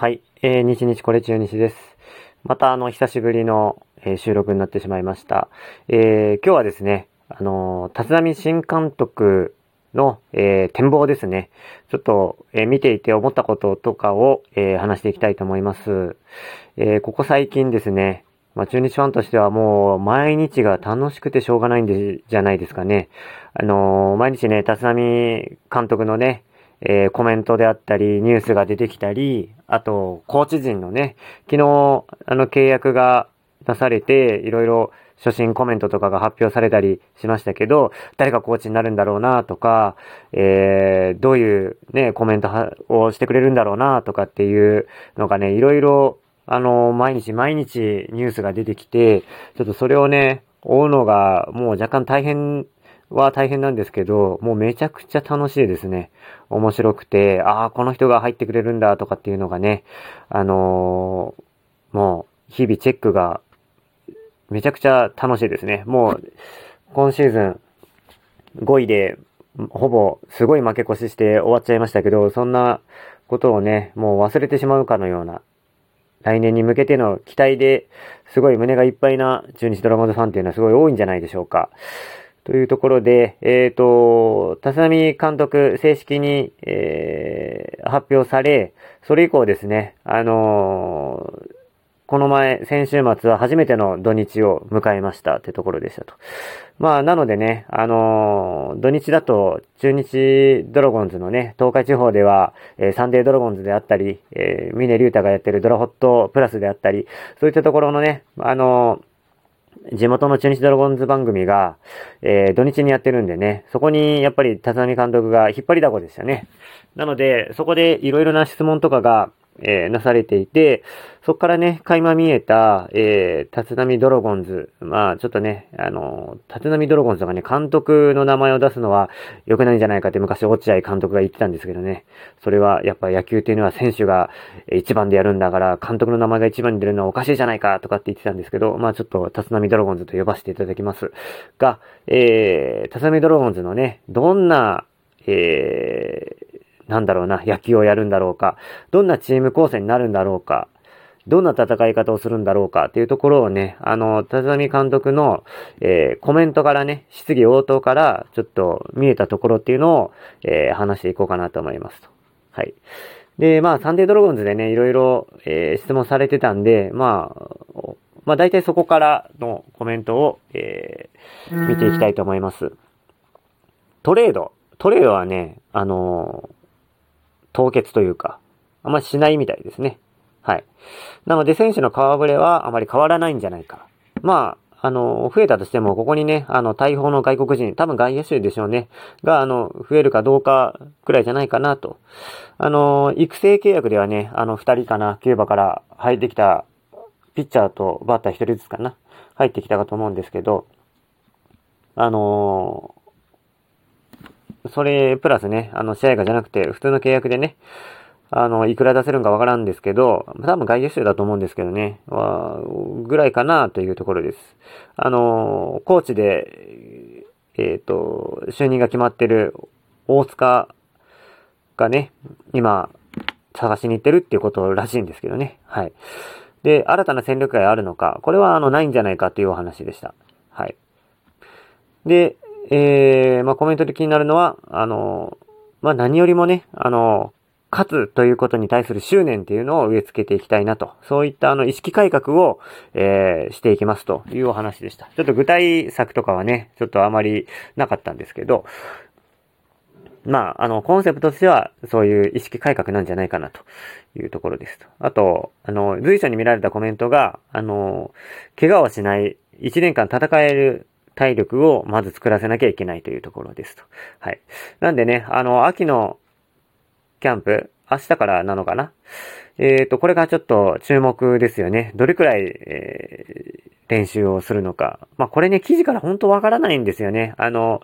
はい。えー、日日これ中日です。また、あの、久しぶりの、えー、収録になってしまいました。えー、今日はですね、あのー、立浪新監督の、えー、展望ですね。ちょっと、えー、見ていて思ったこととかを、えー、話していきたいと思います。えー、ここ最近ですね、まあ、中日ファンとしてはもう毎日が楽しくてしょうがないんで、じゃないですかね。あのー、毎日ね、立浪監督のね、えー、コメントであったり、ニュースが出てきたり、あと、コーチ陣のね、昨日、あの、契約が出されて、いろいろ初心コメントとかが発表されたりしましたけど、誰がコーチになるんだろうなとか、えー、どういうね、コメントをしてくれるんだろうなとかっていうのがね、いろいろ、あの、毎日毎日ニュースが出てきて、ちょっとそれをね、追うのがもう若干大変は大変なんですけど、もうめちゃくちゃ楽しいですね。面白くて、ああ、この人が入ってくれるんだとかっていうのがね、あのー、もう日々チェックがめちゃくちゃ楽しいですね。もう、今シーズン5位で、ほぼすごい負け越しして終わっちゃいましたけど、そんなことをね、もう忘れてしまうかのような、来年に向けての期待ですごい胸がいっぱいな中日ドラゴンズファンっていうのはすごい多いんじゃないでしょうか。というところで、えっ、ー、と、立浪監督正式に、えー、発表され、それ以降ですね、あのー、この前、先週末は初めての土日を迎えましたってところでしたと。まあ、なのでね、あのー、土日だと、中日ドラゴンズのね、東海地方では、えー、サンデードラゴンズであったり、えー、峰竜太がやってるドラホットプラスであったり、そういったところのね、あのー地元の中日ドラゴンズ番組が、えー、土日にやってるんでね、そこにやっぱり立浪監督が引っ張りだこでしたね。なので、そこでいろいろな質問とかが、えー、なされていて、そこからね、垣間見えた、えー、立浪ドラゴンズ。まあ、ちょっとね、あの、立浪ドラゴンズとかね、監督の名前を出すのは良くないんじゃないかって昔、落合監督が言ってたんですけどね。それは、やっぱ野球っていうのは選手が一番でやるんだから、監督の名前が一番に出るのはおかしいじゃないかとかって言ってたんですけど、まあちょっと、立浪ドラゴンズと呼ばせていただきます。が、えー、立浪ドラゴンズのね、どんな、えー、なんだろうな、野球をやるんだろうか、どんなチーム構成になるんだろうか、どんな戦い方をするんだろうかっていうところをね、あの、立浪監督の、えー、コメントからね、質疑応答からちょっと見えたところっていうのを、えー、話していこうかなと思いますと。はい。で、まあ、サンデードラゴンズでね、いろいろ、えー、質問されてたんで、まあ、まあ、大体そこからのコメントを、えー、見ていきたいと思います。トレード。トレードはね、あの凍結というか、あんまりしないみたいですね。はい。なので、選手の顔ぶれはあまり変わらないんじゃないか。まあ、あの、増えたとしても、ここにね、あの、大砲の外国人、多分外野手でしょうね。が、あの、増えるかどうかくらいじゃないかなと。あの、育成契約ではね、あの、二人かな、キューバから入ってきた、ピッチャーとバッター一人ずつかな、入ってきたかと思うんですけど、あのそれ、プラスね、あの、試合がじゃなくて、普通の契約でね、あの、いくら出せるんかわからんですけど、多分外野手だと思うんですけどね、は、ぐらいかなというところです。あの、コーチで、えっ、ー、と、就任が決まってる大塚がね、今、探しに行ってるっていうことらしいんですけどね。はい。で、新たな戦力があるのか、これはあの、ないんじゃないかというお話でした。はい。で、えー、まあ、コメントで気になるのは、あの、まあ、何よりもね、あの、勝つということに対する執念っていうのを植え付けていきたいなと。そういったあの意識改革を、えー、していきますというお話でした。ちょっと具体策とかはね、ちょっとあまりなかったんですけど、まあ、あの、コンセプトとしては、そういう意識改革なんじゃないかなというところです。あと、あの、随所に見られたコメントが、あの、怪我をしない、1年間戦える体力をまず作らせなきゃいけないというところですと。はい。なんでね、あの、秋のキャンプ、明日からなのかな？えっ、ー、と、これがちょっと注目ですよね。どれくらい、えー、練習をするのか。まあ、これね、記事から本当わからないんですよね。あの、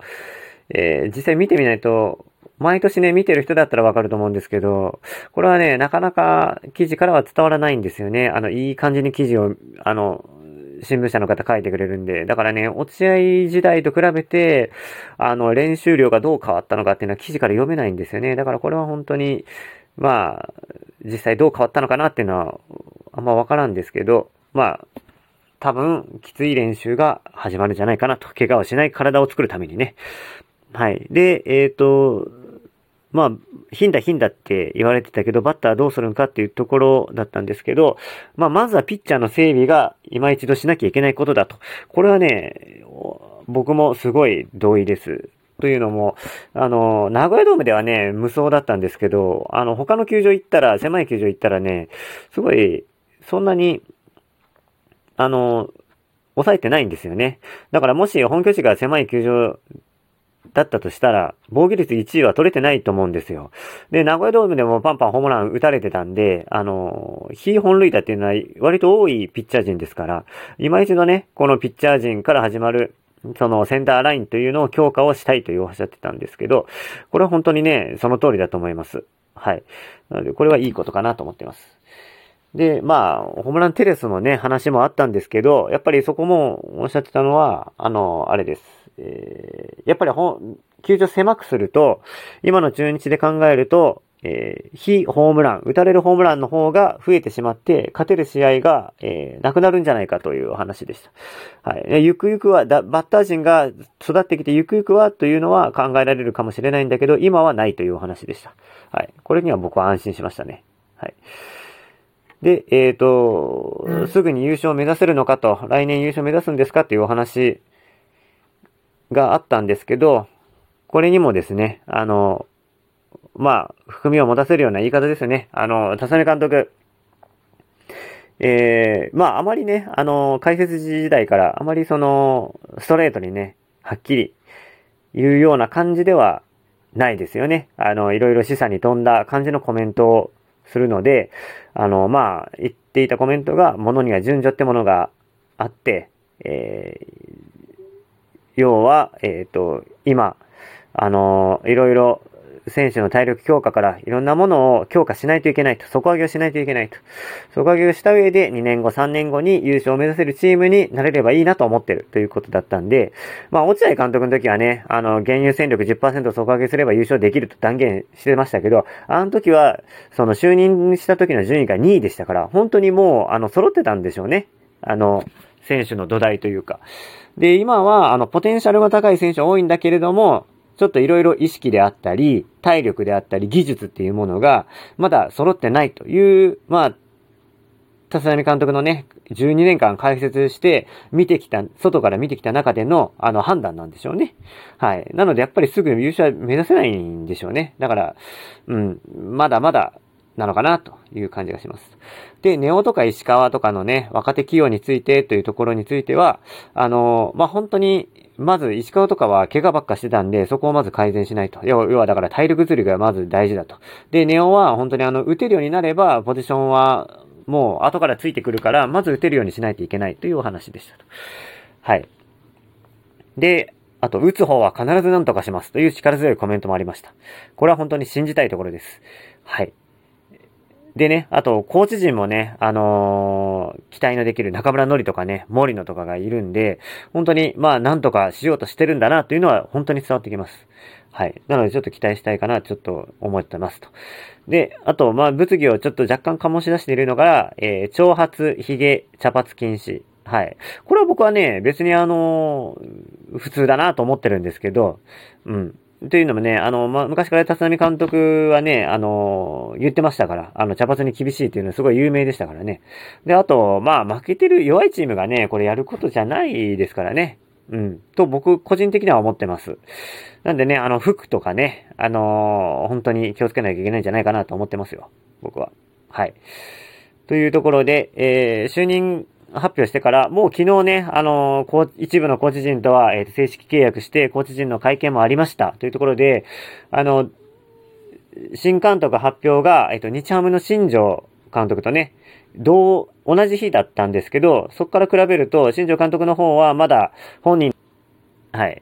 えー、実際見てみないと、毎年ね、見てる人だったらわかると思うんですけど、これはね、なかなか記事からは伝わらないんですよね。あの、いい感じに記事を、あの、新聞社の方書いてくれるんで、だからね、落合時代と比べて、あの、練習量がどう変わったのかっていうのは記事から読めないんですよね。だからこれは本当に、まあ、実際どう変わったのかなっていうのは、あんまわからんですけど、まあ、多分、きつい練習が始まるんじゃないかなと。怪我をしない体を作るためにね。はい。で、えっ、ー、と、まあ、頻打頻打って言われてたけど、バッターどうするのかっていうところだったんですけど、まあ、まずはピッチャーの整備が今一度しなきゃいけないことだと。これはね、僕もすごい同意です。というのも、あの、名古屋ドームではね、無双だったんですけど、あの、他の球場行ったら、狭い球場行ったらね、すごい、そんなに、あの、抑えてないんですよね。だからもし本拠地が狭い球場だったとしたら、防御率1位は取れてないと思うんですよ。で、名古屋ドームでもパンパンホームラン打たれてたんで、あの、非本塁打っていうのは割と多いピッチャー陣ですから、今一度ね、このピッチャー陣から始まるそのセンターラインというのを強化をしたいというおっしゃってたんですけど、これは本当にね、その通りだと思います。はい。なので、これはいいことかなと思ってます。で、まあ、ホームランテレスのね、話もあったんですけど、やっぱりそこもおっしゃってたのは、あの、あれです。えー、やっぱりほ球場狭くすると、今の中日で考えると、えー、非ホームラン、打たれるホームランの方が増えてしまって、勝てる試合が、えー、なくなるんじゃないかという話でした。はい。ゆくゆくは、だ、バッター陣が育ってきて、ゆくゆくはというのは考えられるかもしれないんだけど、今はないというお話でした。はい。これには僕は安心しましたね。はい。で、えっ、ー、と、すぐに優勝を目指せるのかと、来年優勝を目指すんですかっていうお話があったんですけど、これにもですね、あの、まあ、含みを持たせるような言い方ですよね。あの、田サ監督。えー、まあ、あまりね、あの、解説時代から、あまりその、ストレートにね、はっきり言うような感じではないですよね。あの、いろいろ示唆に富んだ感じのコメントをするので、あの、まあ、言っていたコメントが、ものには順序ってものがあって、えー、要は、えっ、ー、と、今、あの、いろいろ選手の体力強化からいろんなものを強化しないといけないと、底上げをしないといけないと。底上げをした上で2年後、3年後に優勝を目指せるチームになれればいいなと思ってるということだったんで、まあ、落合監督の時はね、あの、現有戦力10%底上げすれば優勝できると断言してましたけど、あの時は、その就任した時の順位が2位でしたから、本当にもう、あの、揃ってたんでしょうね。あの、選手の土台というか。で、今は、あの、ポテンシャルが高い選手は多いんだけれども、ちょっといろいろ意識であったり、体力であったり、技術っていうものが、まだ揃ってないという、まあ、立浪監督のね、12年間解説して見てきた、外から見てきた中での、あの、判断なんでしょうね。はい。なので、やっぱりすぐ優勝は目指せないんでしょうね。だから、うん、まだまだなのかなという感じがします。で、ネオとか石川とかのね、若手企業についてというところについては、あの、まあ、本当に、まず石川とかは怪我ばっかしてたんで、そこをまず改善しないと。要はだから体力釣りがまず大事だと。で、ネオは本当にあの、打てるようになれば、ポジションはもう後からついてくるから、まず打てるようにしないといけないというお話でしたと。はい。で、あと、打つ方は必ず何とかしますという力強いコメントもありました。これは本当に信じたいところです。はい。でね、あと、コーチ陣もね、あのー、期待のできる中村のりとかね、森野とかがいるんで、本当に、まあ、なんとかしようとしてるんだな、というのは、本当に伝わってきます。はい。なので、ちょっと期待したいかな、ちょっと思ってますと。で、あと、まあ、物議をちょっと若干醸し出しているのが、えー、長髪、髭、茶髪禁止。はい。これは僕はね、別にあのー、普通だなと思ってるんですけど、うん。というのもね、あの、ま昔から立浪監督はね、あの、言ってましたから、あの、茶髪に厳しいっていうのはすごい有名でしたからね。で、あと、まあ、負けてる弱いチームがね、これやることじゃないですからね。うん。と、僕、個人的には思ってます。なんでね、あの、服とかね、あの、本当に気をつけなきゃいけないんじゃないかなと思ってますよ。僕は。はい。というところで、えー、就任発表してから、もう昨日ね、あのー、一部のコーチ陣とは、えー、正式契約して、コーチ陣の会見もありました。というところで、あの、新監督発表が、えっ、ー、と、日ハムの新庄監督とね、同、同じ日だったんですけど、そこから比べると、新庄監督の方はまだ本人、はい、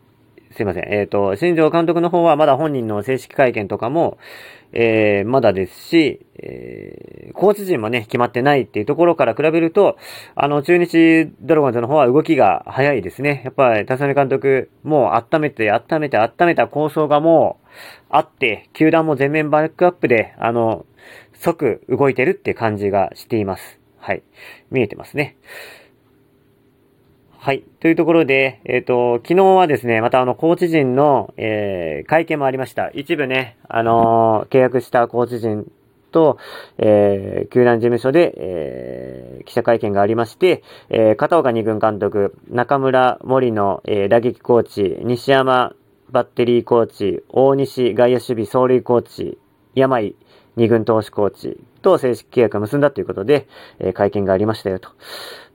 すいません。えっ、ー、と、新庄監督の方はまだ本人の正式会見とかも、えー、まだですし、えー、コーチ陣もね、決まってないっていうところから比べると、あの、中日ドラゴンズの方は動きが早いですね。やっぱり、田辺監督、もう温めて、温めて、温めた構想がもうあって、球団も全面バックアップで、あの、即動いてるって感じがしています。はい。見えてますね。はい。というところで、えっ、ー、と、昨日はですね、またあの、コーチ陣の、えー、会見もありました。一部ね、あのー、契約したコーチ陣と、えー、球団事務所で、えー、記者会見がありまして、えー、片岡二軍監督、中村森の、えー、打撃コーチ、西山バッテリーコーチ、大西外野守備走塁コーチ、山井二軍投手コーチと正式契約を結んだということで、えー、会見がありましたよと。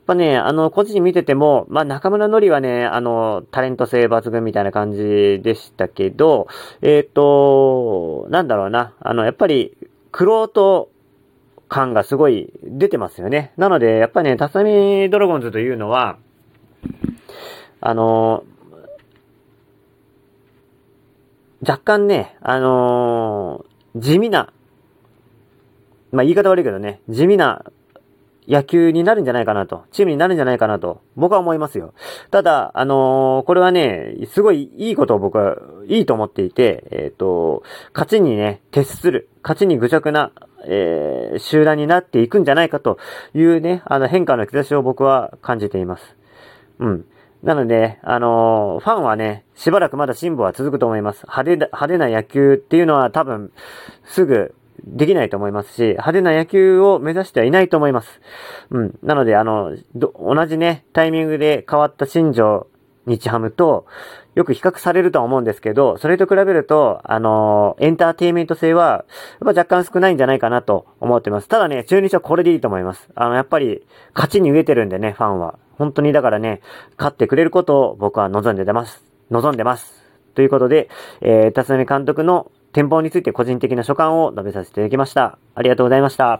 ぱね、あの、個人見てても、まあ、中村のりはね、あの、タレント性抜群みたいな感じでしたけど、えっ、ー、と、なんだろうな、あの、やっぱり、クロート感がすごい出てますよね。なので、やっぱね、タサミドラゴンズというのは、あの、若干ね、あの地味な、まあ、言い方悪いけどね、地味な野球になるんじゃないかなと、チームになるんじゃないかなと、僕は思いますよ。ただ、あのー、これはね、すごいいいことを僕はいいと思っていて、えっ、ー、と、勝ちにね、徹する、勝ちに愚直な、えー、集団になっていくんじゃないかというね、あの変化の兆しを僕は感じています。うん。なので、あのー、ファンはね、しばらくまだ進歩は続くと思います。派手派手な野球っていうのは多分、すぐ、できないと思いますし、派手な野球を目指してはいないと思います。うん。なので、あの、同じね、タイミングで変わった新庄日ハムと、よく比較されるとは思うんですけど、それと比べると、あのエンターテイメント性は、やっぱ若干少ないんじゃないかなと思ってます。ただね、中日はこれでいいと思います。あの、やっぱり、勝ちに飢えてるんでね、ファンは。本当にだからね、勝ってくれることを僕は望んで出ます。望んでます。ということで、えー、辰巳監督の展望について個人的な所感を述べさせていただきました。ありがとうございました。